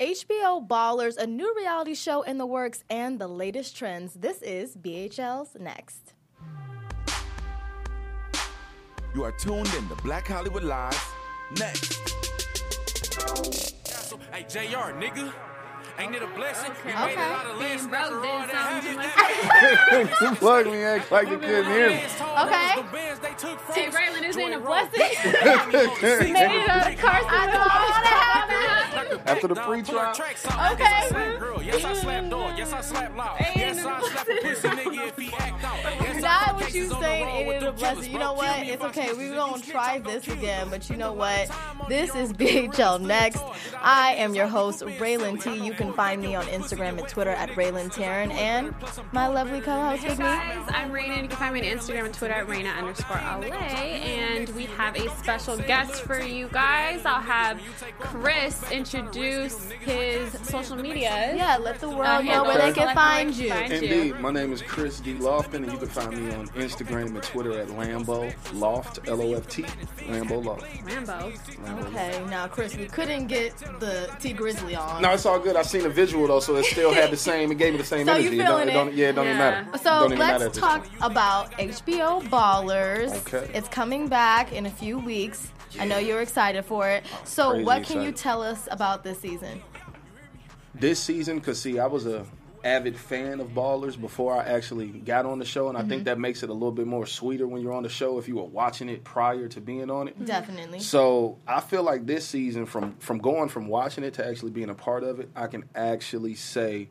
HBO Ballers, a new reality show in the works, and the latest trends. This is BHL's Next. You are tuned in to Black Hollywood Live. Next. Hey, JR, nigga. Ain't it a blessing? We Okay. made it out of last Being broke after all didn't that sound happened. You plug me, act like you couldn't hear me. Okay. The bands they took from Hey, us. Raylan, is it a Joy Road. blessing? Made it up, Carson. After the pre-trial. Okay. Yes, I slap girl. Yes, I slap dog. Yes, I slap loud. Yes, I slap a pussy nigga if he act out. Yes, I Not what you on saying road it with is a blessing. You know what? It's okay. We're if gonna try this again, but you know what? This is BHL Next. I am your host, Raylan T. You can find me on Instagram and Twitter at Raylan Taryn, and my lovely co-host Hey with me. guys, I'm Raina. You can find me on Instagram and Twitter at Raina underscore LA. And we have a special guest for you guys. I'll have Chris introduce his social media. Yeah, let the world Uh, know where they can find you. find you. Indeed, my name is Chris D. Lofton, and you can find me on Instagram and Twitter at Lambo Loft, L O F T, Lambo Loft. Rambo. Lambo Okay, now Chris, we couldn't get the T Grizzley on. No, it's all good. I seen the visual though, so it still had the same. It gave me the same So you energy. feeling don't, it? don't, yeah, it don't even matter. So even let's this talk about HBO Ballers. Okay. It's coming back in a few weeks. I know you're excited for it. So crazy what can you tell us about this season? This season, cause see, I was a avid fan of Ballers before I actually got on the show, and I Mm-hmm. think that makes it a little bit more sweeter when you're on the show if you were watching it prior to being on it. Definitely. So I feel like this season, from from going from watching it to actually being a part of it, I can actually say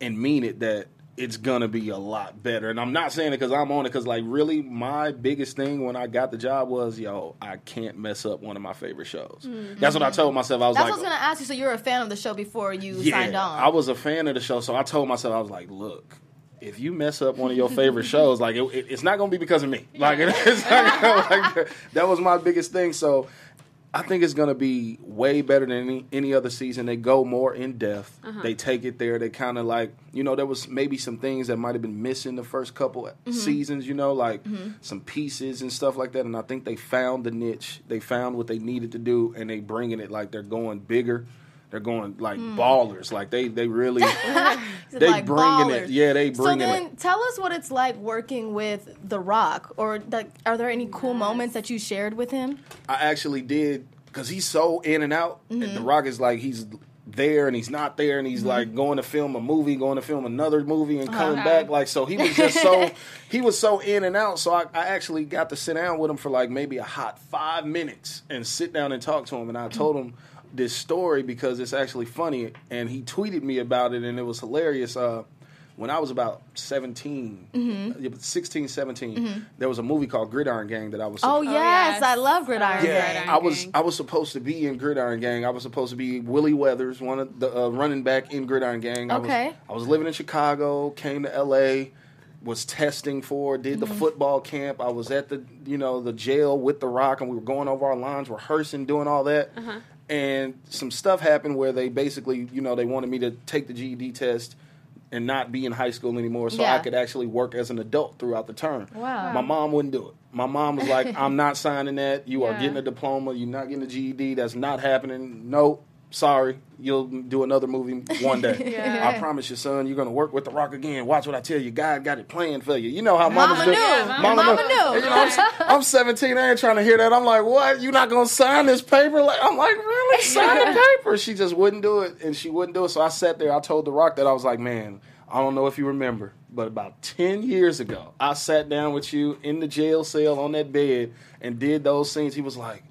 and mean it that it's gonna be a lot better. And I'm not saying it because I'm on it, because like really, my biggest thing when I got the job was, yo, I can't mess up one of my favorite shows. Mm-hmm. That's what I told myself. I was like, That's like, what I was gonna ask you. So you're a fan of the show before you yeah, signed on. I was a fan of the show, so I told myself I was like, look. If you mess up one of your favorite shows, like it, it- it's not gonna be because of me. Like it's not gonna, like that was my biggest thing. So I think it's gonna be way better than any, any other season. They go more in depth. Uh-huh. They take it there. They kind of like you know there was maybe some things that might have been missing the first couple mm-hmm. seasons. You know like mm-hmm. some pieces and stuff like that. And I think they found the niche. They found what they needed to do, and they bringing it like they're going bigger. They're going like ballers. Like they they really they like bringing ballers. it. Yeah, they So bringing then, it. tell us what it's like working with The Rock, or like, are there any cool moments that you shared with him? I actually did because he's so in and out. And Mm-hmm. the Rock is like he's there and he's not there, and he's like going to film a movie, going to film another movie, and coming Uh-huh. back. Like so, he was just so he was so in and out. So I, I actually got to sit down with him for like maybe a hot five minutes and sit down and talk to him. And I told him this story because it's actually funny, and he tweeted me about it, and it was hilarious. Uh, when I was about 17, Mm-hmm. uh, 16, 17, there was a movie called Gridiron Gang that I was Oh, yes, yes. I love Gridiron Oh, Gang. yeah. I was Gang. I was supposed to be in Gridiron Gang. I was supposed to be Willie Weathers, one of the uh, running back in Gridiron Gang. I Okay. was, I was living in Chicago, came to L.A., was testing for, did the Mm-hmm. football camp. I was at the you know the jail with the Rock, and we were going over our lines, rehearsing, doing all that. Uh-huh. And some stuff happened where they basically you know they wanted me to take the GED test. And not be in high school anymore, so Yeah. I could actually work as an adult throughout the term. Wow. My mom wouldn't do it. My mom was like, "I'm not signing that. You are getting a diploma. You're not getting a GED. That's not happening. No, sorry. You'll do another movie one day. Yeah. I promise you, son. You're gonna work with the Rock again. Watch what I tell you. God got it planned for you. You know how Mama mamas do. knew. Yeah, Mama, mama knew. And, you know, I'm, I'm 17. I ain't trying to hear that. I'm like, what? You not gonna sign this paper? Like, I'm like, really? Sign the paper? She just wouldn't do it, and she wouldn't do it. So I sat there. I told the Rock that I was like, man, I don't know if you remember, but about 10 years ago, I sat down with you in the jail cell on that bed and did those scenes. He was like,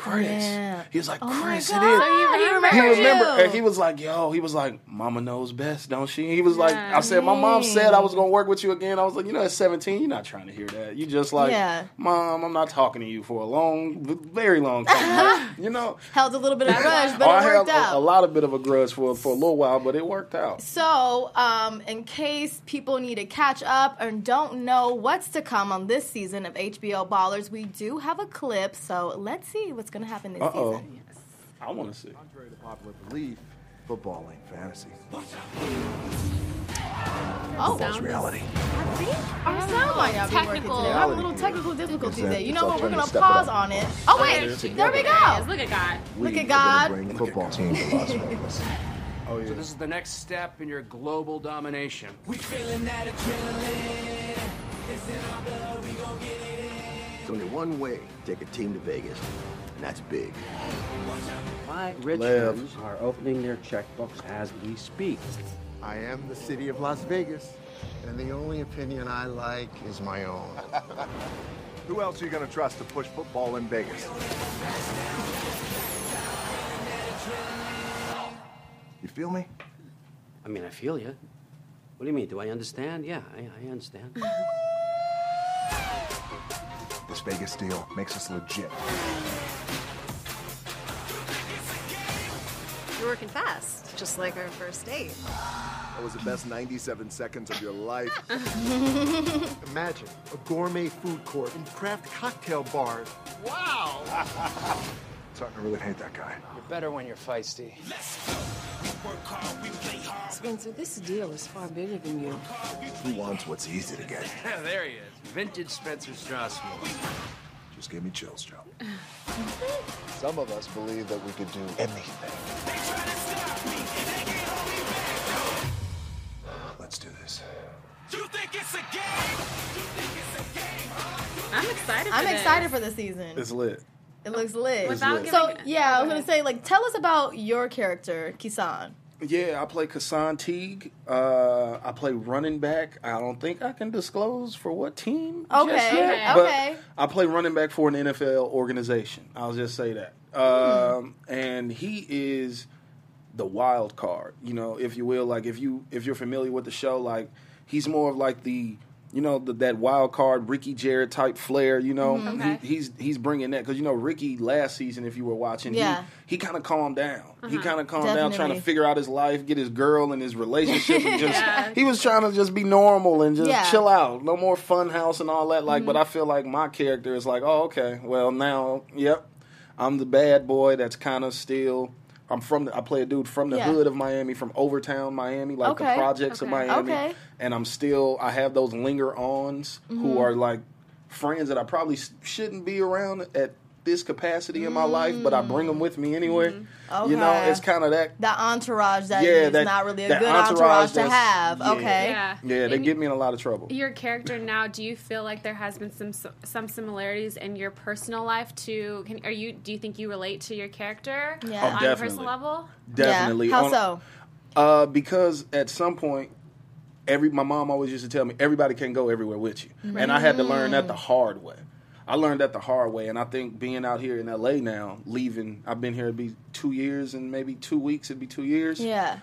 Chris. Yeah. He was like, Oh Chris, it is. God. is. He He remembered and he was like, "Yo," he was like, "Mama knows best, don't she?" He was like, Yeah. "I said, my mom said I was gonna work with you again." I was like, "You know, at 17, you're not trying to hear that. You just like, Yeah. mom, I'm not talking to you for a long, very long time. you know." Held a little bit of a grudge, but Oh, it I had worked a, out. a lot of bit of a grudge for for a little while, but it worked out. So, um, in case people need to catch up and don't know what's to come on this season of HBO Ballers, we do have a clip. So let's see what's going to happen this Uh-oh. season. I want to see. Contrary to popular belief, football ain't fantasy. Oh, Sounds- reality. our sound might not be working Technical. today. We're having a little technical difficulties there. You know what? We're Trying to gonna pause on it. Oh wait, there we There it is. go. Look at God. Look at God. Bring football team to Las Vegas. Oh yeah. So this is the next step in your global domination. We feelin' that a chillin'. There's only one way to take a team to Vegas, and that's big. My rich Lev. friends are opening their checkbooks as we speak. I am the city of Las Vegas, and the only opinion I like is my own. Who else are you going to trust to push football in Vegas? You feel me? I mean, I feel you. What do you mean? Do I understand? Yeah, I, I understand. This Vegas deal makes us legit. You're working fast, just like our first date. That was the best 97 seconds of your life. Imagine a gourmet food court and craft cocktail bars. Wow! Starting to really hate that guy. You're better when you're feisty. Spencer, this deal is far bigger than you. Who wants what's easy to get? there he is. Vintage Spencer Strasmore. Just gave me chills, Joe. Some of us believe that we could do anything. Let's do this. I'm excited. For I'm this. excited for the season. It's lit. It looks lit. Without lit. So giving- yeah, I was gonna say like, tell us about your character, Kisan. Yeah, I play Kassan Teague. Uh, I play running back. I don't think I can disclose for what team. just Okay, yet, okay, but okay. I play running back for an NFL organization. I'll just say that. Um, and he is the wild card, you know, if you will. Like if you if you're familiar with the show, like he's more of like the you know the, that wild card Ricky Jerret type flair. You know, Mm-hmm. Okay. he, he's he's bringing that because you know Ricky last season, if you were watching, Yeah. he he kind of calmed down. He kind of calmed down, trying to figure out his life, get his girl and his relationship, and just Yeah. he was trying to just be normal and just Yeah. Mm-hmm. chill out. No more fun house and all that. Like, but I feel like my character is like, oh, okay, well now, yep, I'm the bad boy that's kind of still. I'm from. The, I play a dude from the Yeah. hood of Miami, from Overtown, Miami, like Okay. the projects of Miami. Okay. And I'm still. I have those linger ons Mm-hmm. who are like friends that I probably shouldn't be around at this capacity in my life, but I bring them with me anyway. You know, it's kind of that The entourage that Yeah, is that- not really a good entourage entourage, to have. yeah. Okay. Yeah. Yeah, they And get me in a lot of trouble. Your character now. Do you feel like there has been some some similarities in your personal life? To can, are you? Do you think you relate to your character Yeah. Oh, on a personal level? Definitely. Yeah. How On- so? Uh, because at some point, every my mom always used to tell me everybody can't go everywhere with you, and I had to learn that the hard way. I learned that the hard way, and I think being out here in LA now, leaving, I've been here to be two years and maybe two weeks. It'd be two years. Yeah.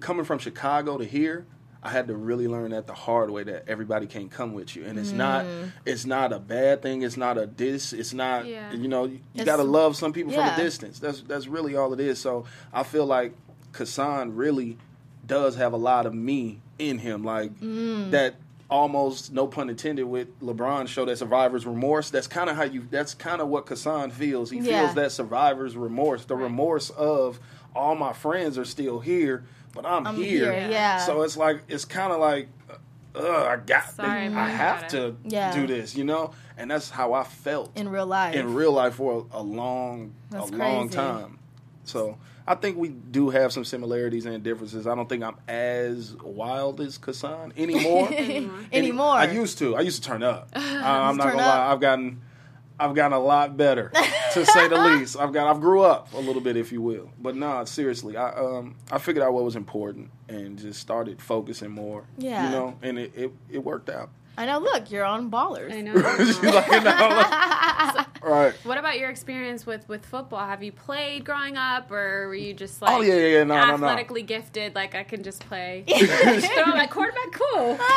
Coming from Chicago to here, I had to really learn that the hard way that everybody can't come with you, and it's not Mm. it's not a bad thing. It's not a diss. It's not Yeah. you know you, It's- got to love some people yeah. from a distance. That's that's really all it is. So I feel like Kassan really does have a lot of me in him, like Mm. that. Almost no pun intended with LeBron show that survivor's remorse. That's kind of how you. That's kind of what Kassan feels. He Yeah. feels that survivor's remorse, the remorse of all my friends are still here, but I'm, I'm here. here, yeah. So it's like it's kind of like, uh, I got, Sorry, I I have got to Yeah. do this, you know. And that's how I felt In real life. in real life for a, a long, That's a long time. So I think we do have some similarities and differences. I don't think I'm as wild as Kassan anymore. Any- Anymore. I used to. I used to turn up. I, I'm not gonna lie. I've gotten, I've gotten a lot better, to say the least. I've got. I've grew up a little bit, if you will. But no, seriously, I um I figured out what was important and just started focusing more. Yeah. You know, and it it, it worked out. I know. Look, you're on Ballers. I know. She's like, no, like- right. What about your experience with, with football? Have you played growing up, or were you just oh, like Oh, yeah, yeah, yeah. No, no, no. athletically gifted? Like I can just play. Throw my quarterback, cool.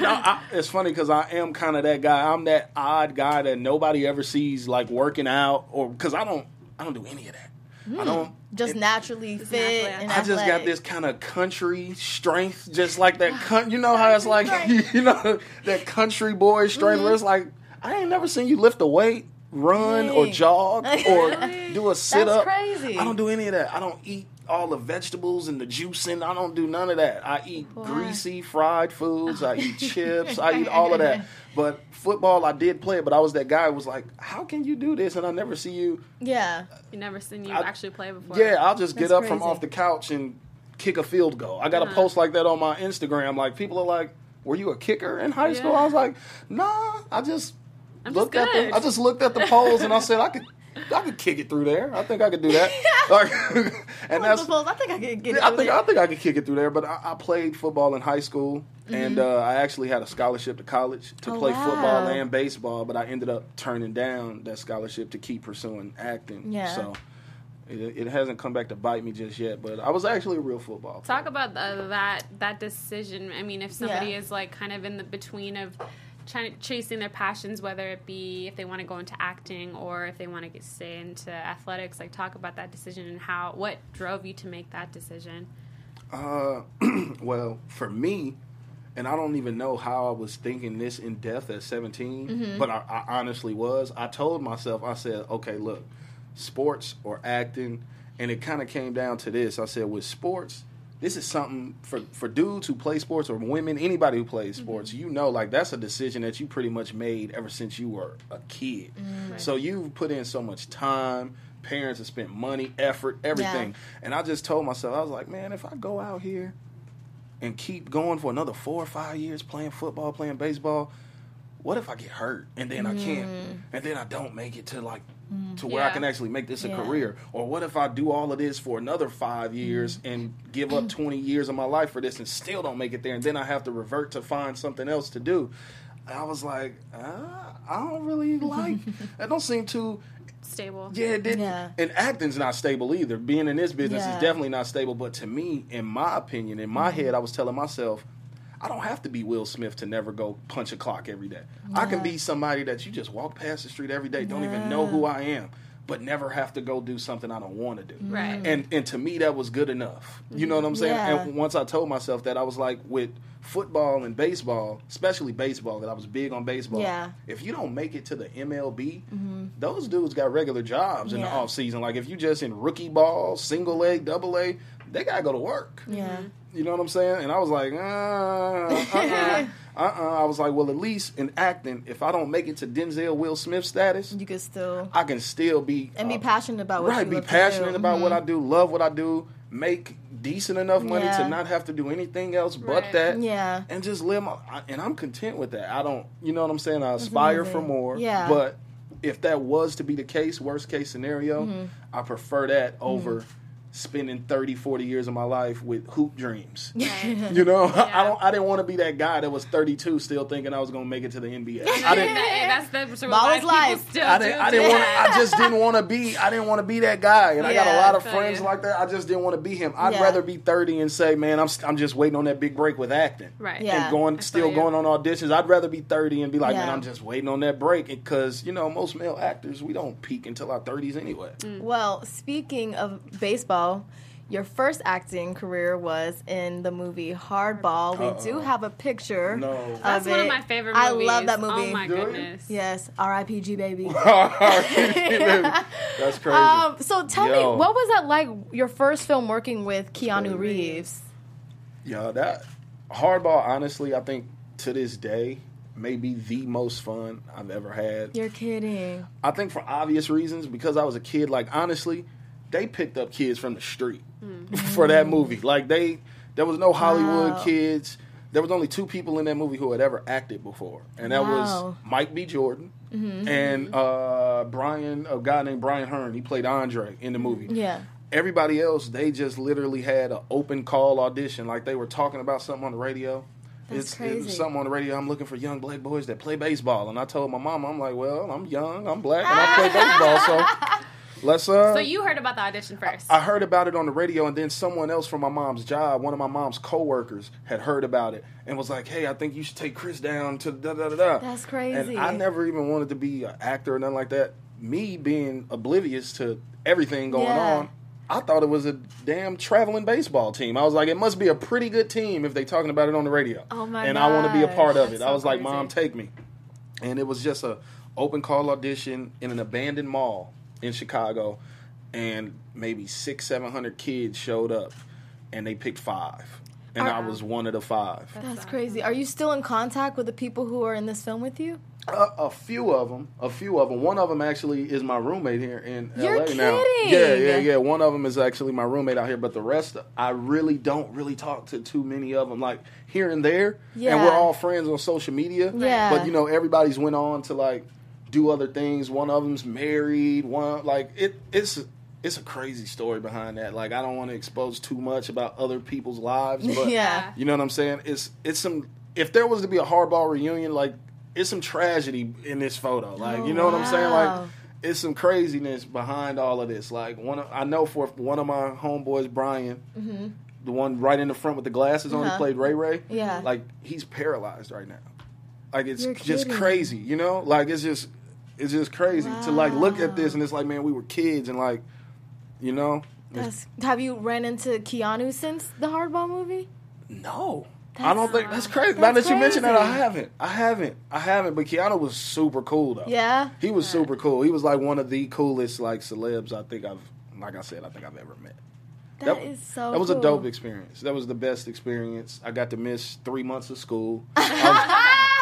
No, I, it's funny because I am kind of that guy. I'm that odd guy that nobody ever sees like working out or because I don't I don't do any of that. I hmm. don't. Just it- naturally fit naturally and I just got this kind of country strength, just like that. Con- you know how it's like, you know, that country boy strength. Where mm-hmm. it's like, I ain't never seen you lift a weight, run or jog or do a sit up. crazy. I don't do any of that. I don't eat all the vegetables and the juicing. I don't do none of that. I eat greasy fried foods. I eat chips. I eat all of that. But football, I did play it. But I was that guy who was like, "How can you do this?" And I never see you. Yeah. You never seen you I- actually play before. Yeah, I'll just get That's up from off the couch and kick a field goal. I got a Uh-huh. post like that on my Instagram. Like people are like, "Were you a kicker in high school?" I was like, "Nah, I just I'm just looked at the I just looked at the polls and I said I could I could kick it through there. I think I could do that." like, and that's I think I could get it. I think there. I think I could kick it through there. But I, I played football in high school, and uh, I actually had a scholarship to college to Mm-hmm. Oh, play wow. football and baseball. But I ended up turning down that scholarship to keep pursuing acting. Yeah. So. It, it hasn't come back to bite me just yet, but I was actually a real football. Talk about that that decision. I mean, if somebody Yeah. is like kind of in the between of trying chasing their passions, whether it be if they want to go into acting or if they want to get stay into athletics, like talk about that decision and how what drove you to make that decision. Uh, well, for me, and I don't even know how I was thinking this in depth at 17, Mm-hmm. but I, I honestly was. I told myself, I said, okay, look, sports or acting, and it kind of came down to this. I said, with sports, this is something for, for dudes who play sports or women, anybody who plays mm-hmm. sports, you know, like that's a decision that you pretty much made ever since you were a kid. Mm-hmm. So you've put in so much time. Parents have spent money, effort, everything. And I just told myself, I was like, man, if I go out here and keep going for another four or five years playing football, playing baseball, what if I get hurt and then I can't, mm-hmm. and then I don't make it to like Mm. to where I can actually make this a Yeah. career? Or what if I do all of this for another five years mm. and give up twenty years of my life for this and still don't make it there, and then I have to revert to find something else to do? I was like, uh, I don't really like. that don't seem too Stable. yeah, it didn't. Yeah. And acting's not stable either. Being in this business Yeah. is definitely not stable. But to me, in my opinion, in my mm-hmm. head, I was telling myself, I don't have to be Will Smith to never go punch a clock every day. I can be somebody that you just walk past the street every day, don't even know who I am, but never have to go do something I don't want to do. Right. And and to me, that was good enough. You know what I'm saying? Yeah. And once I told myself that, I was like, with football and baseball, especially baseball, that I was big on baseball. Yeah. If you don't make it to the MLB, mm-hmm. those dudes got regular jobs in the off season. Like if you just in rookie ball, single A, double A, they gotta go to work. Yeah. You know what I'm saying? And I was like, uh, uh-uh, uh-uh. I was like, well, at least in acting, if I don't make it to Denzel Will Smith status, You can still I can still be and be uh, passionate about what right, you be passionate about what Mhm. I do, love what I do, make decent enough money Yeah. to not have to do anything else but that. Yeah. And just live my and I'm content with that. I don't, you know what I'm saying? I aspire for more. Yeah. But if that was to be the case, worst case scenario, Mm-hmm. I prefer that over spending 30, 40 years of my life with hoop dreams. You know, I don't. I didn't want to be that guy that was 32 still thinking I was going to make it to the NBA. I I didn't. that's the sort of Ball is life. still I didn't. I didn't want. that. I just didn't want to be. I didn't want to be that guy. And I got a lot of friends you. like that. I just didn't want to be him. I'd Yeah. rather be 30 and say, man, I'm. I'm just waiting on that big break with acting. Right. Yeah. And going, I still going on auditions. I'd rather be 30 and be like, man, I'm just waiting on that break. Because you know, most male actors, we don't peak until our 30s anyway. Mm. Well, speaking of baseball, your first acting career was in the movie Hardball. We do have a picture. No. of That's one of my favorite movies. I love that movie. Oh my Do you? goodness. Yes, R.I.P.G. baby. That's crazy. Um, so tell Yo. me, what was that like? Your first film working with Keanu Reeves? Yeah, that hardball. Honestly, I think to this day may be the most fun I've ever had. You're kidding. I think for obvious reasons because I was a kid. Like honestly, they picked up kids from the street mm. for that movie. Like they, there was no Hollywood Wow. kids. There was only two people in that movie who had ever acted before, and that was Mike B. Jordan mm-hmm. and mm-hmm. uh, Brian, a guy named Bryan Hearne. He played Andre in the movie. Yeah. Everybody else, they just literally had an open call audition, like they were talking about something on the radio. That's it's, It crazy. was something on the radio. I'm looking for young black boys that play baseball, and I told my mom, I'm like, well, I'm young, I'm black, and I play baseball, so let's. Uh, So you heard about the audition first. I heard about it on the radio, and then someone else from my mom's job, one of my mom's coworkers, had heard about it and was like, "Hey, I think you should take Chris down to da da da da." That's crazy. And I never even wanted to be an actor or nothing like that. Me being oblivious to everything going Yeah. on, I thought it was a damn traveling baseball team. I was like, it must be a pretty good team if they talking about it on the radio. Oh my And I want to be a part of it. that's I so was like. Mom, take me. And it was just a open call audition in an abandoned mall in Chicago. and maybe six, seven hundred kids showed up, and they picked five, and I was one of the five. That's crazy. Are you still in contact with the people who are in this film with you? A, a few of them, a few of them. One of them actually is my roommate here in You're LA now. Yeah, yeah, yeah. One of them is actually my roommate out here, but the rest, I really don't really talk to too many of them. Like here and there, and we're all friends on social media. Yeah. But you know, everybody's went on to like do other things. One of them's married. One like it. It's it's a crazy story behind that. Like I don't want to expose too much about other people's lives, but Yeah. you know what I'm saying? It's it's some. If there was to be a hardball reunion, like it's some tragedy in this photo. Like you know what I'm saying? Like it's some craziness behind all of this. Like one, of, I know for one of my homeboys, Brian, Mhm. the one right in the front with the glasses on, Uh-huh. he played Ray Ray. Yeah. like he's paralyzed right now. Like it's You're just kidding. crazy, you know? Like it's just it's just crazy to like look at this and it's like, man, we were kids and like, you know, That's, have you ran into Keanu since the Hardball movie? no. I don't think that's crazy. now that That's you mentioned that, I haven't. I haven't. I haven't. But Keanu was super cool though. Yeah. He was super cool. He was like one of the coolest like celebs I think I've like I said, I think I've ever met. that is so That was cool. a dope experience. That was the best experience. I got to miss three months of school. Um,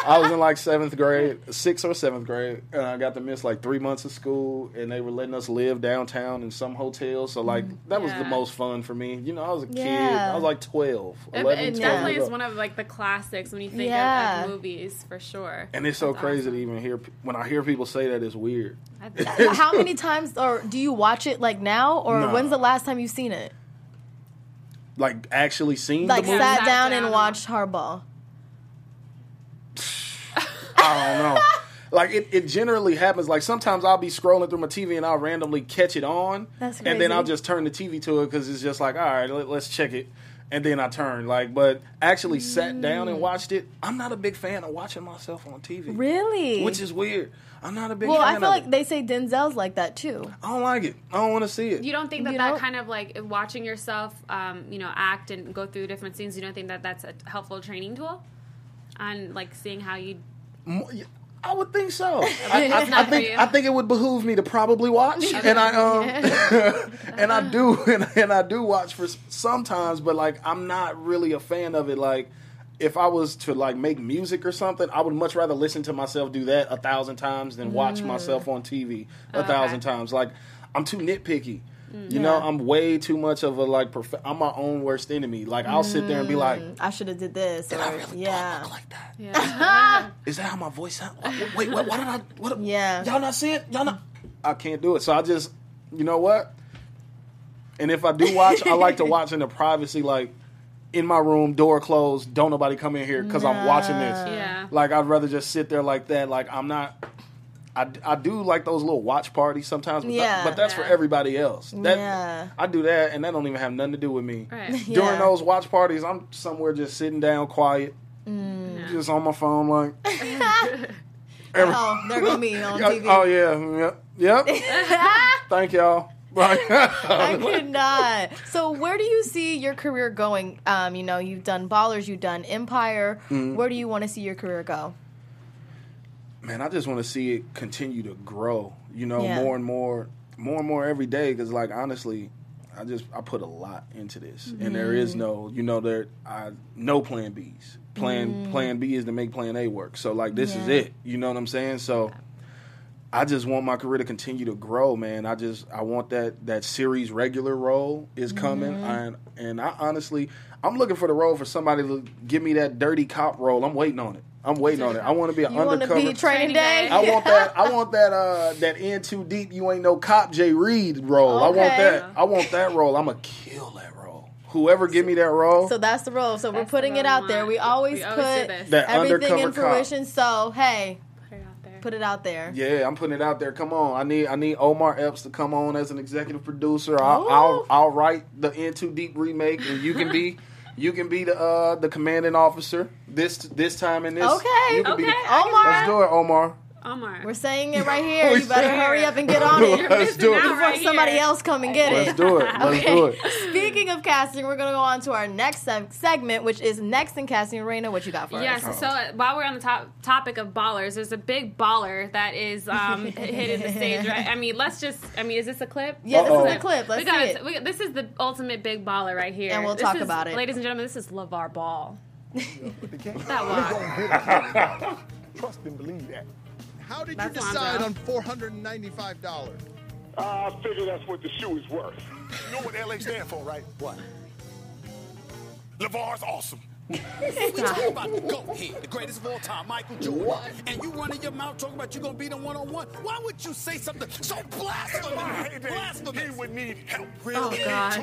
I was, in like seventh grade, sixth or seventh grade, and I got to miss like three months of school. And they were letting us live downtown in some hotels. So like mm-hmm. that was the most fun for me. You know, I was a kid. Yeah. I was like 12, It, 11, it 12 definitely is one of like the classics when you think Yeah. of, of movies for sure. And it's so crazy to even hear when I hear people say that it's weird. How many times, or do you watch it like now, or Nah. when's the last time you've seen it? Like actually seeing Like the movie. sat down and watched Hardball. I don't know. Like it, it generally happens. Like sometimes I'll be scrolling through my TV and I'll randomly catch it on, That's and then crazy. I'll just turn the TV to it because it's just like, all right, let, us check it, and then I turn. Like, but actually sat down and watched it. I'm not a big fan of watching myself on TV. Really? Which is weird. I'm not a big. well, fan I feel of like it. they say Denzel's like that too. I don't like it. I don't want to see it. You don't think that You that don't? kind of like watching yourself, um, you know, act and go through different scenes. You don't think that that's a helpful training tool, and like seeing how you. Mo- yeah, I would think so. I, I, I think. I think it would behoove me to probably watch, Okay. and I um and I do and, and I do watch for sometimes, but like I'm not really a fan of it. Like if I was to like make music or something, I would much rather listen to myself do that a thousand times than watch Mm. myself on TV a Okay. thousand times. Like I'm too nitpicky. Mm. You know, I'm way too much of a like. Prof- I'm my own worst enemy. Like I'll sit there and be like, Mm, I should have did this. Or, yeah. Yeah. Is that how my voice sounds? Wait, what, what did I? What? Yeah. Y'all not see it? Y'all not? I can't do it. So I just, you know what? And if I do watch, I like to watch in the privacy, like in my room, door closed, don't nobody come in here because I'm watching this. Yeah. Like I'd rather just sit there like that. Like I'm not. I, I do like those little watch parties sometimes, but, that- but that's for everybody else. That, Yeah. I do that, and that don't even have nothing to do with me. Right. During Yeah. those watch parties, I'm somewhere just sitting down, quiet, Mm. just on my phone, like. Oh, they're gonna be on Yeah, TV. Oh yeah, yep, yep. Thank y'all. Right. I could not. So, where do you see your career going? Um, you know, you've done Ballers, you've done Empire. Mhm. Where do you want to see your career go? Man, I just want to see it continue to grow. You know, Yeah. more and more, more and more every day. Because, like, honestly, I just I put a lot into this, and there is Mm-hmm. no, you know, there I no plan Bs. Plan Mm. Plan B is to make Plan A work. So, like, this is it. You know what I'm saying? So. I just want my career to continue to grow, man. I just I want that that series regular role is coming, Mm-hmm. and and I honestly I'm looking for the role for somebody to give me that dirty cop role. I'm waiting on it. I'm waiting on it. I want to be an You undercover. be Training Day? I want that. I want that. Uh, that in too deep. You ain't no cop. Jay Reed role. I want that. I want that role. I'm gonna kill that role. Whoever give me that role. So that's the role. So we're putting it out there. We always We always put. That everything in undercover cop. fruition. So hey, Put it out there. put it out there. yeah, I'm putting it out there. Come on, I need I need Omar Epps to come on as an executive producer. I'll I'll, I'll write the In Too Deep remake, and you can be you can be the uh, the commanding officer this this time in this. Okay. you can be the- Okay. Omar. Let's do it, Omar. Omar. We're saying it right here. You better hurry up and get on it. Let's do it. Before right somebody here. else come and get Let's it. do it. Let's do it. Speaking of casting, we're gonna go on to our next seg- segment, which is next in casting. Raina, what you got for us? Yes. So uh, while we're on the top topic of ballers, there's a big baller that is um, hitting the stage. Right? I mean, let's just. I mean, is this a clip? Yeah, this Uh-oh. is the clip. Let's we got see it. We, this is the ultimate big baller right here, And we'll This talk is- about it. ladies and gentlemen. This is LaVar Ball. That was. Trust and believe that. How did That's you decide on four hundred and ninety-five dollars? Uh, I figure that's what the shoe is worth. You know what LA stand for, right? What? LaVar's awesome. We talking about the GOAT here, the greatest of all time, Michael Jordan. And you running your mouth talking about you're gonna beat him one on one. Why would you say something so blasphemous? Blasphemous. He would need help. Oh, God.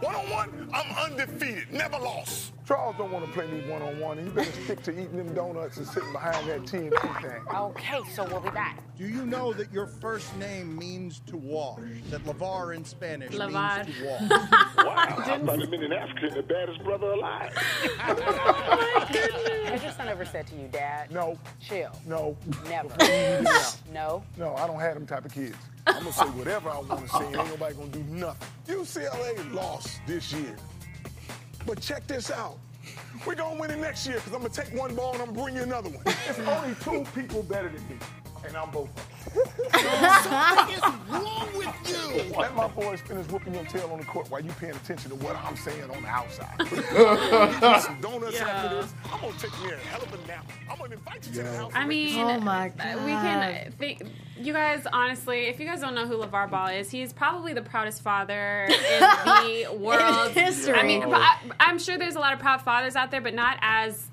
One on one, I'm undefeated, never lost. Charles don't want to play me one on one. He better stick to eating them donuts and sitting behind that TNT thing. Okay, so we'll be back. Do you know that your first name means to wash? That Lavar in Spanish Lavar. means to wash. Wow, I thought it meant in Africa, the baddest brother alive. oh, my goodness. Has your son ever said to you, Dad? No, Chill. no, Never. no. No. No, I don't have them type of kids. I'm gonna say whatever I want to say, ain't nobody gonna do nothing. UCLA lost this year. But check this out. We're gonna win it next year because I'm gonna take one ball and I'm gonna bring you another one. It's only two people better than me, and I'm both. What is wrong with you? Let my boys finish whooping your tail on the court while you paying attention to what I'm saying on the outside. Some donuts after this. I'm gonna take me a hell of a nap. I'm gonna invite you to the house. I mean, Oh my god, we can think. You guys, honestly, if you guys don't know who LaVar Ball is, he's probably the proudest father in the world. history. I mean, I, I'm sure there's a lot of proud fathers out there, but not as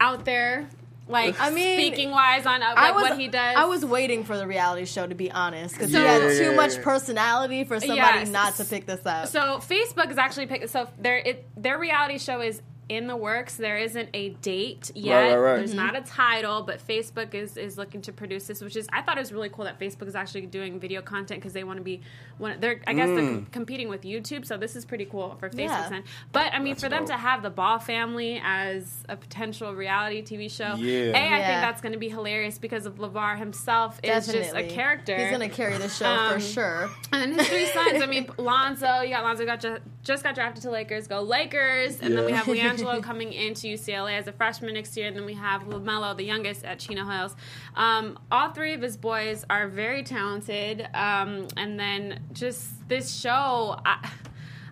out there. Like, I mean, speaking wise on uh, like was, what he does. I was waiting for the reality show to be honest, because So- he had too much personality for somebody Yes. not to pick this up. So Facebook is actually pick, so their it their reality show is in the works. There isn't a date yet. Right, right, right. There's Mm-hmm. not a title, but Facebook is is looking to produce this, which is I thought it was really cool that Facebook is actually doing video content because they want to be one. They're I guess they're com- competing with YouTube, so this is pretty cool for Facebook. Yeah. Then. But I mean, That's for them dope. to have the Ball family as a potential reality TV show, Yeah. a I Yeah. think that's going to be hilarious because of LaVar himself is just a character. He's gonna carry the show Um, for sure. and his three sons. I mean, Lonzo. You got Lonzo got ju- just got drafted to Lakers. Go Lakers! And then we have have LiAngelo coming into UCLA as a freshman next year. And then we have LaMelo, the youngest, at Chino Hills. Um, all three of his boys are very talented. Um, and then just this show. I,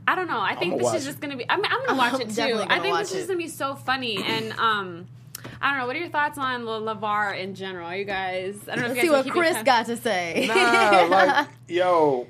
I don't know. I think this is just gonna be. I mean, I'm gonna watch it too. I think this is gonna be so funny. And um, I don't know. What are your thoughts on Le- LaVar in general? You guys. I don't know. Let's if see you guys what can keep it Chris got to say. Nah, like yo,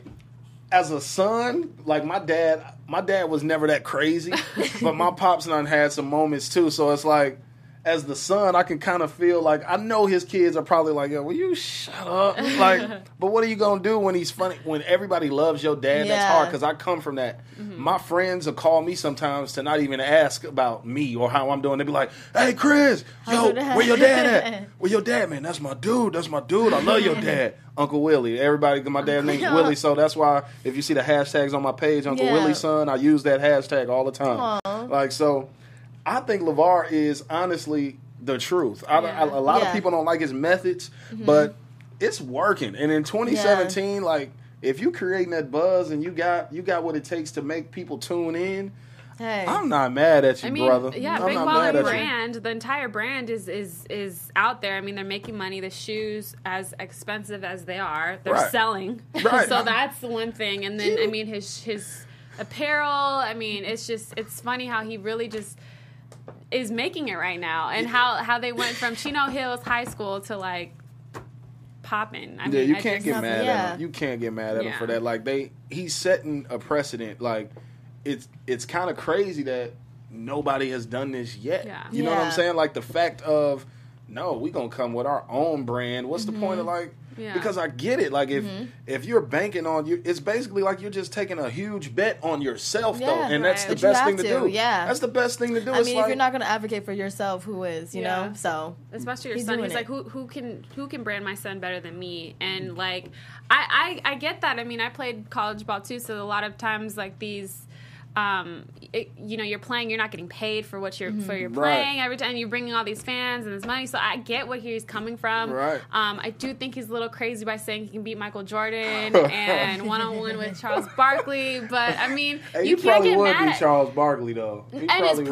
as a son, like my dad, my dad was never that crazy, but my pops and I had some moments too. So it's like, as the son, I can kind of feel like I know his kids are probably like, yo, will you shut up? Like, but what are you gonna do when he's funny? When everybody loves your dad, that's hard because I come from that. Mm-hmm. My friends will call me sometimes to not even ask about me or how I'm doing. They be like, "Hey, Chris, yo, your dad?" where your dad at? Where your dad, man? That's my dude. That's my dude. I love your dad, Uncle Willie. Everybody, my dad name's Yeah. Willie, so that's why if you see the hashtags on my page, Uncle Yeah. Willie's son, I use that hashtag all the time. Aw. Like so, I think LaVar is honestly the truth. I, Yeah. I- a lot Yeah. Mm-hmm. of people don't like his methods, but it's working. And in 2017, like if you creating that buzz and you got you got what it takes to make people tune in, hey, I'm not mad at you, I mean, brother. yeah, I'm Big not Baller mad at you. brand. The entire brand is is is out there. I mean, they're making money. The shoes, as expensive as they are, they're Right. selling. Right. so that's the one thing. And then I mean, his his apparel. I mean, it's just it's funny how he really just is making it right now, and how how they went from Chino Hills High School to like popping. I yeah, mean, you I can't just- get mad Yeah. at him. You can't get mad at him for that. Like they, he's setting a precedent. Like it's it's kind of crazy that nobody has done this yet. Yeah. You know what I'm saying? Like the fact of no, we gonna come with our own brand. What's the point of mm-hmm. like? Yeah. Because I get it. Like if mm-hmm. if you're banking on you, it's basically like you're just taking a huge bet on yourself though, Yeah, and that's the But best thing to, to, do. yeah. that's the best thing to do. I It's mean, like, if you're not going to advocate for yourself, who is? You Yeah. know, so especially your He's son. He's it. like, who who can who can brand my son better than me? And like, I I, I get that. I mean, I played college ball too, so a lot of times like these. Um, it, you know, you're playing, you're not getting paid for what you're for you're Right. playing every time. You're bringing all these fans and this money, so I get where he's coming from. Right. Um, I do think he's a little crazy by saying he can beat Michael Jordan and one on one with Charles Barkley, but I mean, Hey, you he can't probably get would mad be at Charles Barkley though. He in his probably would.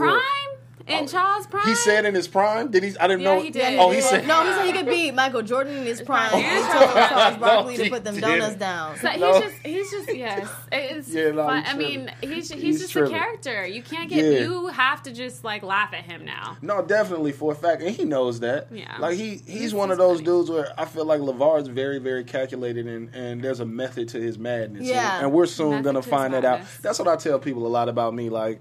Prime. In oh, Charles' prime, He said in his prime. Did he? I didn't Yeah, know. he oh, did. Oh, he said. no, he said he could beat Michael Jordan in his prime. prime. He told Charles Barkley No, to put them donuts didn't. down. So he's No. just he's just yes. It's Yeah, no, he's I mean, he's he's, He's just tripping. a character. You can't get Yeah. you have to just like laugh at him now. No, definitely for a fact, and he knows that. Yeah. like he he's, one of those dudes where I feel like LaVar is very very calculated, and and there's a method to his madness. And- Yeah. and, we're soon Method gonna to find that out. That's what I tell people a lot about me. Like,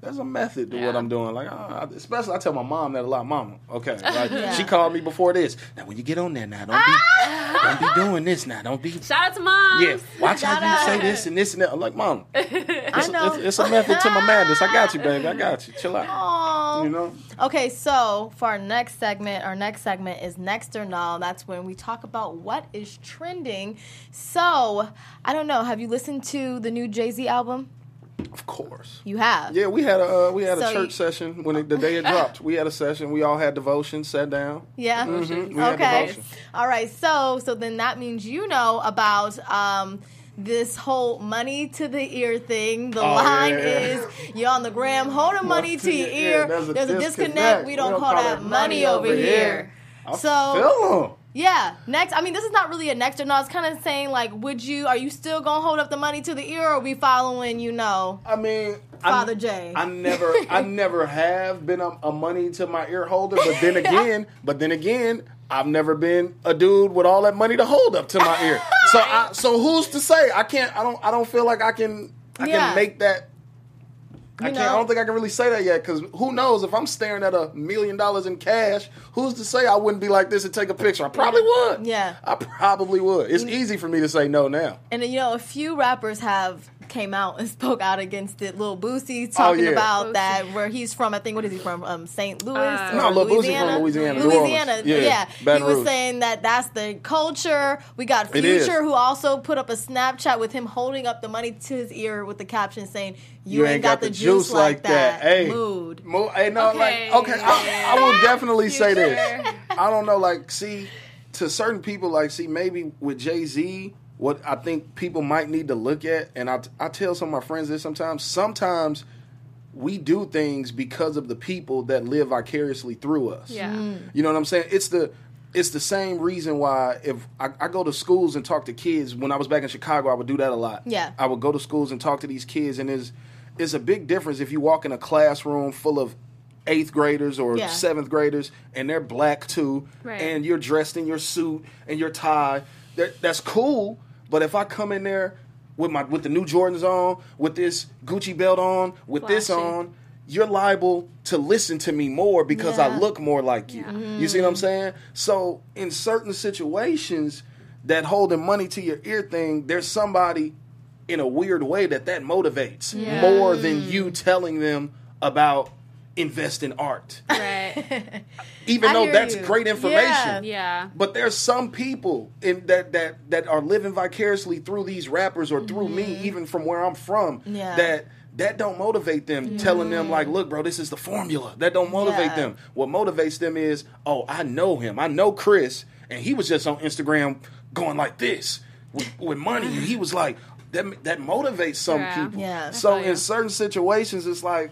there's a method to what I'm doing. Like, uh, especially I tell my mom that a lot. Mama, okay, like Yeah. she called me before this. Now when you get on there, now don't be don't be doing this. Now don't be. Shout out to mom. Yeah, watch how Shout you say this and this and that. I'm like, mom, I it's, know. it's, it's a method to my madness. I got you, baby. I got you. Chill out. Aw. You know. Okay, so for our next segment, our next segment is next or no. That's when we talk about what is trending. So I don't know. Have you listened to the new Jay Z album? Of course. You have. Yeah, we had a uh, we had a church you- session when it, the day it dropped. We had a session. We all had devotion, sat down. Yeah. Mhm, we had Okay. All right. So so then that means you know about um this whole money to the ear thing. The Oh, line yeah, is you're on the gram holding money to your ear. There's a There's a disconnect. disconnect. We don't call that money over here. I So. Yeah, next. I mean, this is not really a next or no. It's kind of saying like, would you? Are you still gonna hold up the money to the ear, or are we following? You know, I mean, Father I, Jay. I never, I never have been a, a money to my ear holder. But then again, but then again, I've never been a dude with all that money to hold up to my ear. So, I, so who's to say? I can't. I don't. I don't feel like I can. I Yeah. can make that. I can't. I don't think I can really say that yet because who knows if I'm staring at a million dollars in cash? Who's to say I wouldn't be like this and take a picture? I probably would. Yeah. I probably would. It's easy for me to say no now. And you know, a few rappers have came out and spoke out against it. Lil Boosie talking yeah. about that where he's from. I think what is he from? Um, St. Louis. Uh, No, Lil Boosie from Louisiana, Louisiana. Yeah, Yeah, Baton he was Rouge. saying that that's the culture. We got Future who also put up a Snapchat with him holding up the money to his ear with the caption saying, "You, ain't, got, the juice, like that." Hey, Mood. Mo- hey, no, Okay. like, okay, I, I will definitely say this. I don't know, like, see, to certain people, like, see, maybe with Jay Z, what I think people might need to look at, and I, I tell some of my friends this sometimes. Sometimes we do things because of the people that live vicariously through us. Yeah. Mm. You know what I'm saying? It's the it's the same reason why if I, I go to schools and talk to kids. When I was back in Chicago, I would do that a lot. Yeah. I would go to schools and talk to these kids, and there's it's a big difference if you walk in a classroom full of eighth graders or Yeah. seventh graders, and they're black too, Right. and you're dressed in your suit and your tie. That, that's cool. But if I come in there with my with the new Jordans on, with this Gucci belt on, with this on, you're liable to listen to me more because I look more like you. You see what I'm mm-hmm. saying? So in certain situations, that holding money to your ear thing, there's somebody in a weird way that that motivates Yeah. more than you telling them about invest in art. Right. Even though that's you. great information. Yeah. yeah. But there's some people in that that that are living vicariously through these rappers or through me, even from where I'm from. Mm-hmm. Yeah. That that don't motivate them, telling them like, "Look, bro, this is the formula." That don't motivate Yeah. them. What motivates them is, "Oh, I know him. I know Chris, and he was just on Instagram going like this with, with money, and he was like." That, that motivates some Yeah. people. Yeah. So in certain situations, it's like,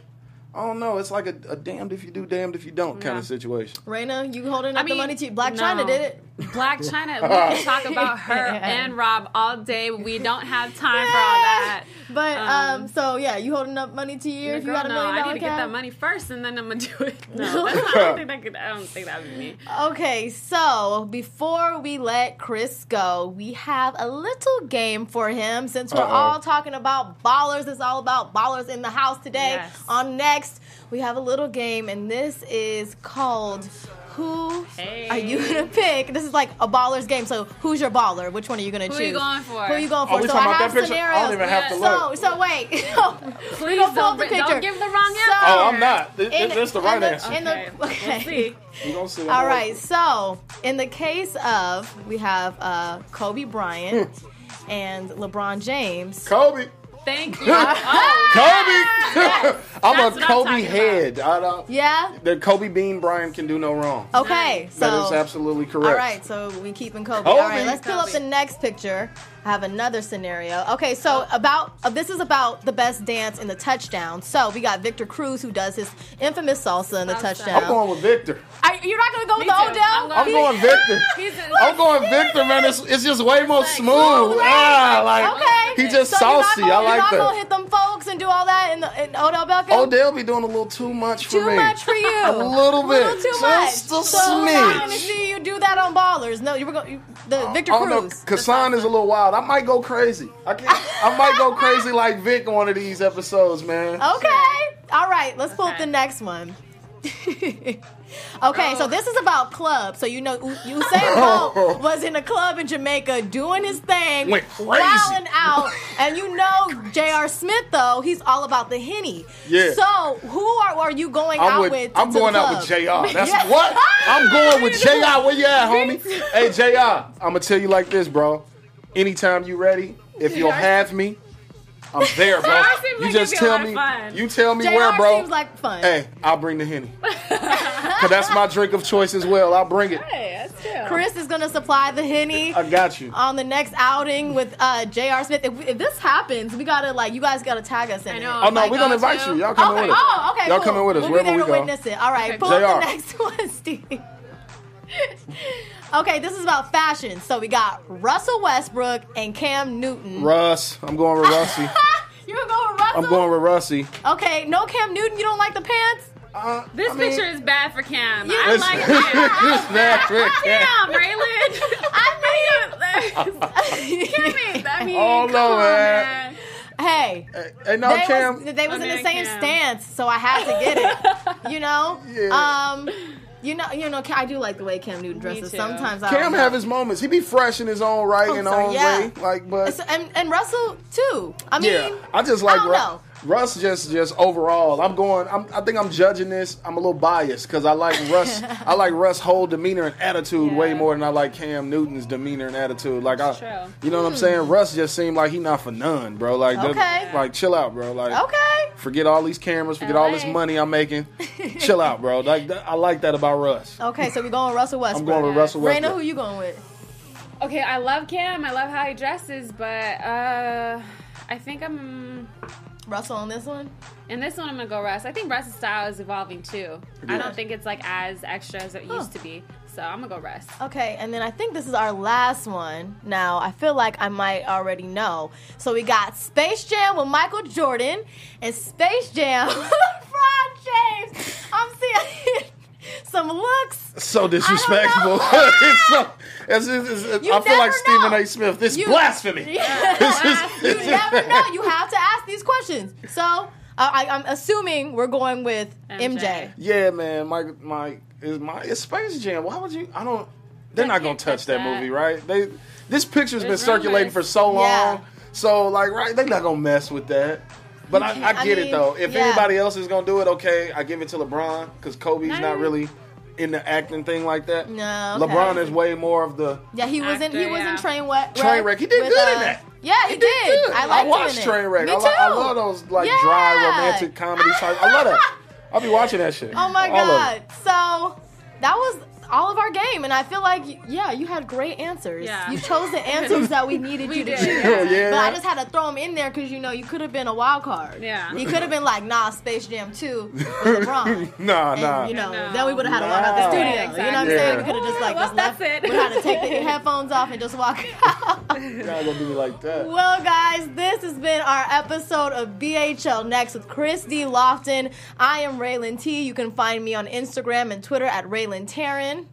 I don't know. It's like a, a damned if you do, damned if you don't kind Yeah. of situation. Raina, you holding I up the money to Black no. China did it. Blac Chyna, we can talk about her and Rob all day, we don't have time for all that. But um, Um, so yeah, you holding up money to your ear you got a no, million I need to get that money first, and then I'm gonna do it. No, that's not, I don't think that could. I don't think that would be me. Okay, so before we let Chris go, we have a little game for him since we're Uh-oh. all talking about ballers. It's all about ballers in the house today. Yes. On next, we have a little game, and this is called Who Hey. Are You Gonna Pick? This is like a baller's game. So, who's your baller? Which one are you gonna Who choose? are you going for? Who are you going Oh, for? we so talking I about have that picture? scenarios. I don't even have to so, look. so wait. Please don't pull don't, up the don't give the wrong So- answer. Oh, I'm not. This, In- this, this the in right the- answer. in the- Okay, we'll see. You gonna see? All right, so in the case of we have uh, Kobe Bryant and LeBron James, Kobe. Thank you. Oh, Kobe. I'm That's a I'm Kobe talking head. I don't. Yeah. The Kobe Bean Bryant can do no wrong. Okay. So that is absolutely correct. All right, so we keeping Kobe. Kobe. All right, let's pull up the next picture. I have another scenario. Okay, so about uh, this is about the best dance in the touchdown. So we got Victor Cruz who does his infamous salsa in the touchdown. I'm going with Victor. Are- you're not gonna go with Me too. Odell? I'm I'm going Victor. He's in- I'm going Victor, man. It's, it's just way more smooth. Ah, like Okay. he just so you're not saucy. Gonna, I you're not gonna that. hit them folks and do all that in, the, in Odell Beckham. Odell be doing a little too much for too me. Too much for you. A little bit. A little too much. Just a so we're not gonna see you do that on Ballers. No, you were going the Victor I don't know. Cruz. Kassan is a little wild. I might go crazy. I can't, I might go crazy like Vic on one of these episodes, man. Okay. All right. Let's pull up the next one. okay, so oh. this is about clubs. So you know, U- Usain Bolt was in a club in Jamaica doing his thing, Went crazy. wilding out, and you know, J.R. Smith though he's all about the henny. Yeah. So who are, are you going I'm out with, with? I'm to the going out club? with JR. That's Yeah. what? I'm going with JR. Where you at, homie? Hey, JR, I'm going to tell you like this, bro. Anytime you ready, if you'll have me, I'm there, bro. JR seems You like just it'd be a tell lot of me. fun. You tell me JR where, bro. seems like fun. Hey, I'll bring the henny. Cause that's my drink of choice as well. I'll bring it. Hey, that's true. Chris is gonna supply the henny. I got you. on the next outing with uh, J.R. Smith. If, if this happens, we gotta like you guys gotta tag us in I it. know. Oh no, Like, we're gonna go invite to- you. Y'all coming Okay. with us. Oh, okay. Y'all cool. coming with us We'll wherever be there we to go. witness it. All right, Okay, pull up the JR. next one, Steve. okay, this is about fashion. So we got Russell Westbrook and Cam Newton. Russ, I'm going with Russie. You're gonna go with Russell? I'm going with Russie. Okay, no Cam Newton. You don't like the pants? Uh, This I mean- picture is bad for Cam. You- I It's- like Cam. it's bad for Cam. Damn, Raylan. I mean, Kimmy. I mean, Oh, come no, on, man. man. Hey. Hey, no, they Cam. was, they was in the same Cam. stance, so I had to get it. You know, Yeah. um, you know, you know. I do like the way Cam Newton dresses. too. Sometimes I Cam have his moments. He be fresh in his own right Oh, and sorry, own yeah. way. Like, but and, and Russell too. I mean, yeah, I just like I don't Ru- know. Russ. Just, just overall, I'm going. I'm, I think I'm judging this. I'm a little biased because I like Russ. I like Russ' whole demeanor and attitude way more than I like Cam Newton's demeanor and attitude. Like, I, True. you know what I'm saying? Russ just seemed like he not for none, bro. Like, Okay. like chill out, bro. Like, okay. forget all these cameras, forget all this money I'm making. chill out, bro. Like, that, I like that about Russ. Okay, so we're going with Russell Westbrook. I'm going with Russell Westbrook. Raina, Westbrook. who you going with? Okay, I love Cam. I love how he dresses, but uh, I think I'm. Russell on this one. And this one, I'm gonna go Russ. I think Russ's style is evolving too. I don't think it's like as extra as it Huh. used to be. So I'm gonna go Russ. Okay, and then I think this is our last one. Now, I feel like I might already know. So we got Space Jam with Michael Jordan and Space Jam with LeBron James. I'm seeing some looks. So disrespectful. it's so, it's, it's, I feel like never Stephen. A. Smith. This You- blasphemy. This is- you never know. You have to ask these questions. So uh, I, I'm assuming we're going with MJ. MJ. Yeah, man. My my is my it's Space Jam. Why would you? I don't. They're not gonna touch touch that, that. movie, right? They. This picture's been There's circulating rumors. for so long, Yeah. so like, right? They're not gonna mess with that. But I, I I get mean, it though. If yeah. anybody else is gonna do it, okay, I give it to LeBron because Kobe's Not not really in the acting thing like that. No, okay. LeBron is way more of the. Yeah, he wasn't. He Actor, was in yeah. Trainwreck. Trainwreck. He did with, good in uh, that. Yeah, he, did. good. I liked watched him in it. Trainwreck. Me I, too. I love those like Yeah. dry romantic comedy type. I love that. I'll be watching that shit. Oh my All god! So that was all of our game, and I feel like yeah, you had great answers. Yeah. You chose the answers that we needed We you to did, choose. yeah. Yeah. But I just had to throw them in there because you know you could have been a wild card. Yeah. You could have been like, nah, Space Jam 2 with LeBron. Nah, And, nah. you know, No. then we would have had to walk out the studio. Yeah, You know what I'm exactly. saying? We could have just like Well, just left. that's it. We had to take the headphones off and just walk out. You're not gonna do me like that. Well, guys, this has been our episode of BHL Next with Chris D. Lofton. I am Raylan T. You can find me on Instagram and Twitter at Raylan Taryn.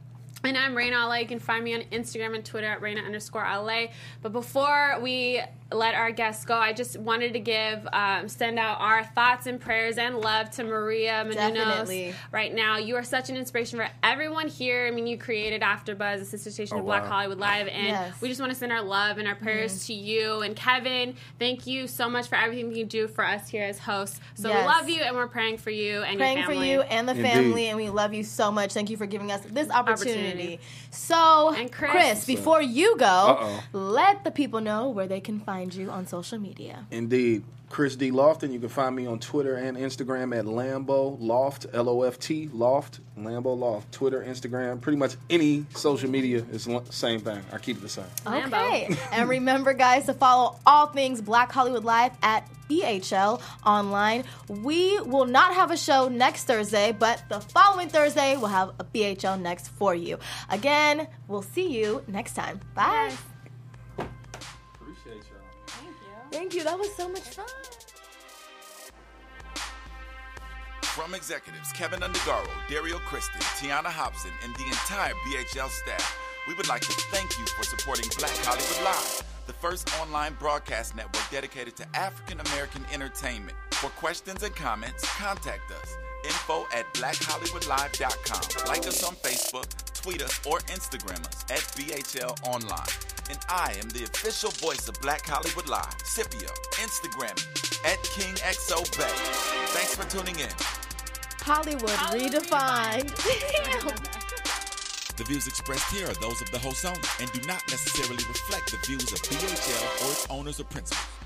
And I'm Raina LA. You can find me on Instagram and Twitter at Raina underscore LA. But before we let our guests go, I just wanted to give, um, send out our thoughts and prayers and love to Maria Menounos Definitely. right now. You are such an inspiration for everyone here. I mean, you created AfterBuzz, a sister station Oh, of Black wow. Hollywood Live, and Yes. We just want to send our love and our prayers to you and Kevin. Thank you so much for everything you do for us here as hosts. So Yes. we love you, and we're praying for you and Praying your for you and the Indeed. family, and we love you so much. Thank you for giving us this opportunity. Opportunity. So, And Chris, Chris- before you go, Uh-oh. let the people know where they can find find you on social media? Indeed. Chris D. Lofton. You can find me on Twitter and Instagram at Lambo Loft, L O F T, Loft, Lambo Loft. Twitter, Instagram, pretty much any social media is the same thing. I keep it the same. Okay. and remember, guys, to follow all things Black Hollywood Live at BHL online. We will not have a show next Thursday, but the following Thursday, we'll have a BHL next for you. Again, we'll see you next time. Bye. Appreciate Thank you. That was so much fun. From executives Kevin Undergaro, Dario Kristen, Tiana Hobson, and the entire BHL staff, we would like to thank you for supporting Black Hollywood Live, the first online broadcast network dedicated to African American entertainment. For questions and comments, contact us. Info at blackhollywoodlive.com. Like us on Facebook, tweet us, or Instagram us at BHL Online. And I am the official voice of Black Hollywood Live, Scipio, Instagram at KingXO Bay. Thanks for tuning in. Hollywood, redefined. The views expressed here are those of the host only and do not necessarily reflect the views of BHL or its owners or principals.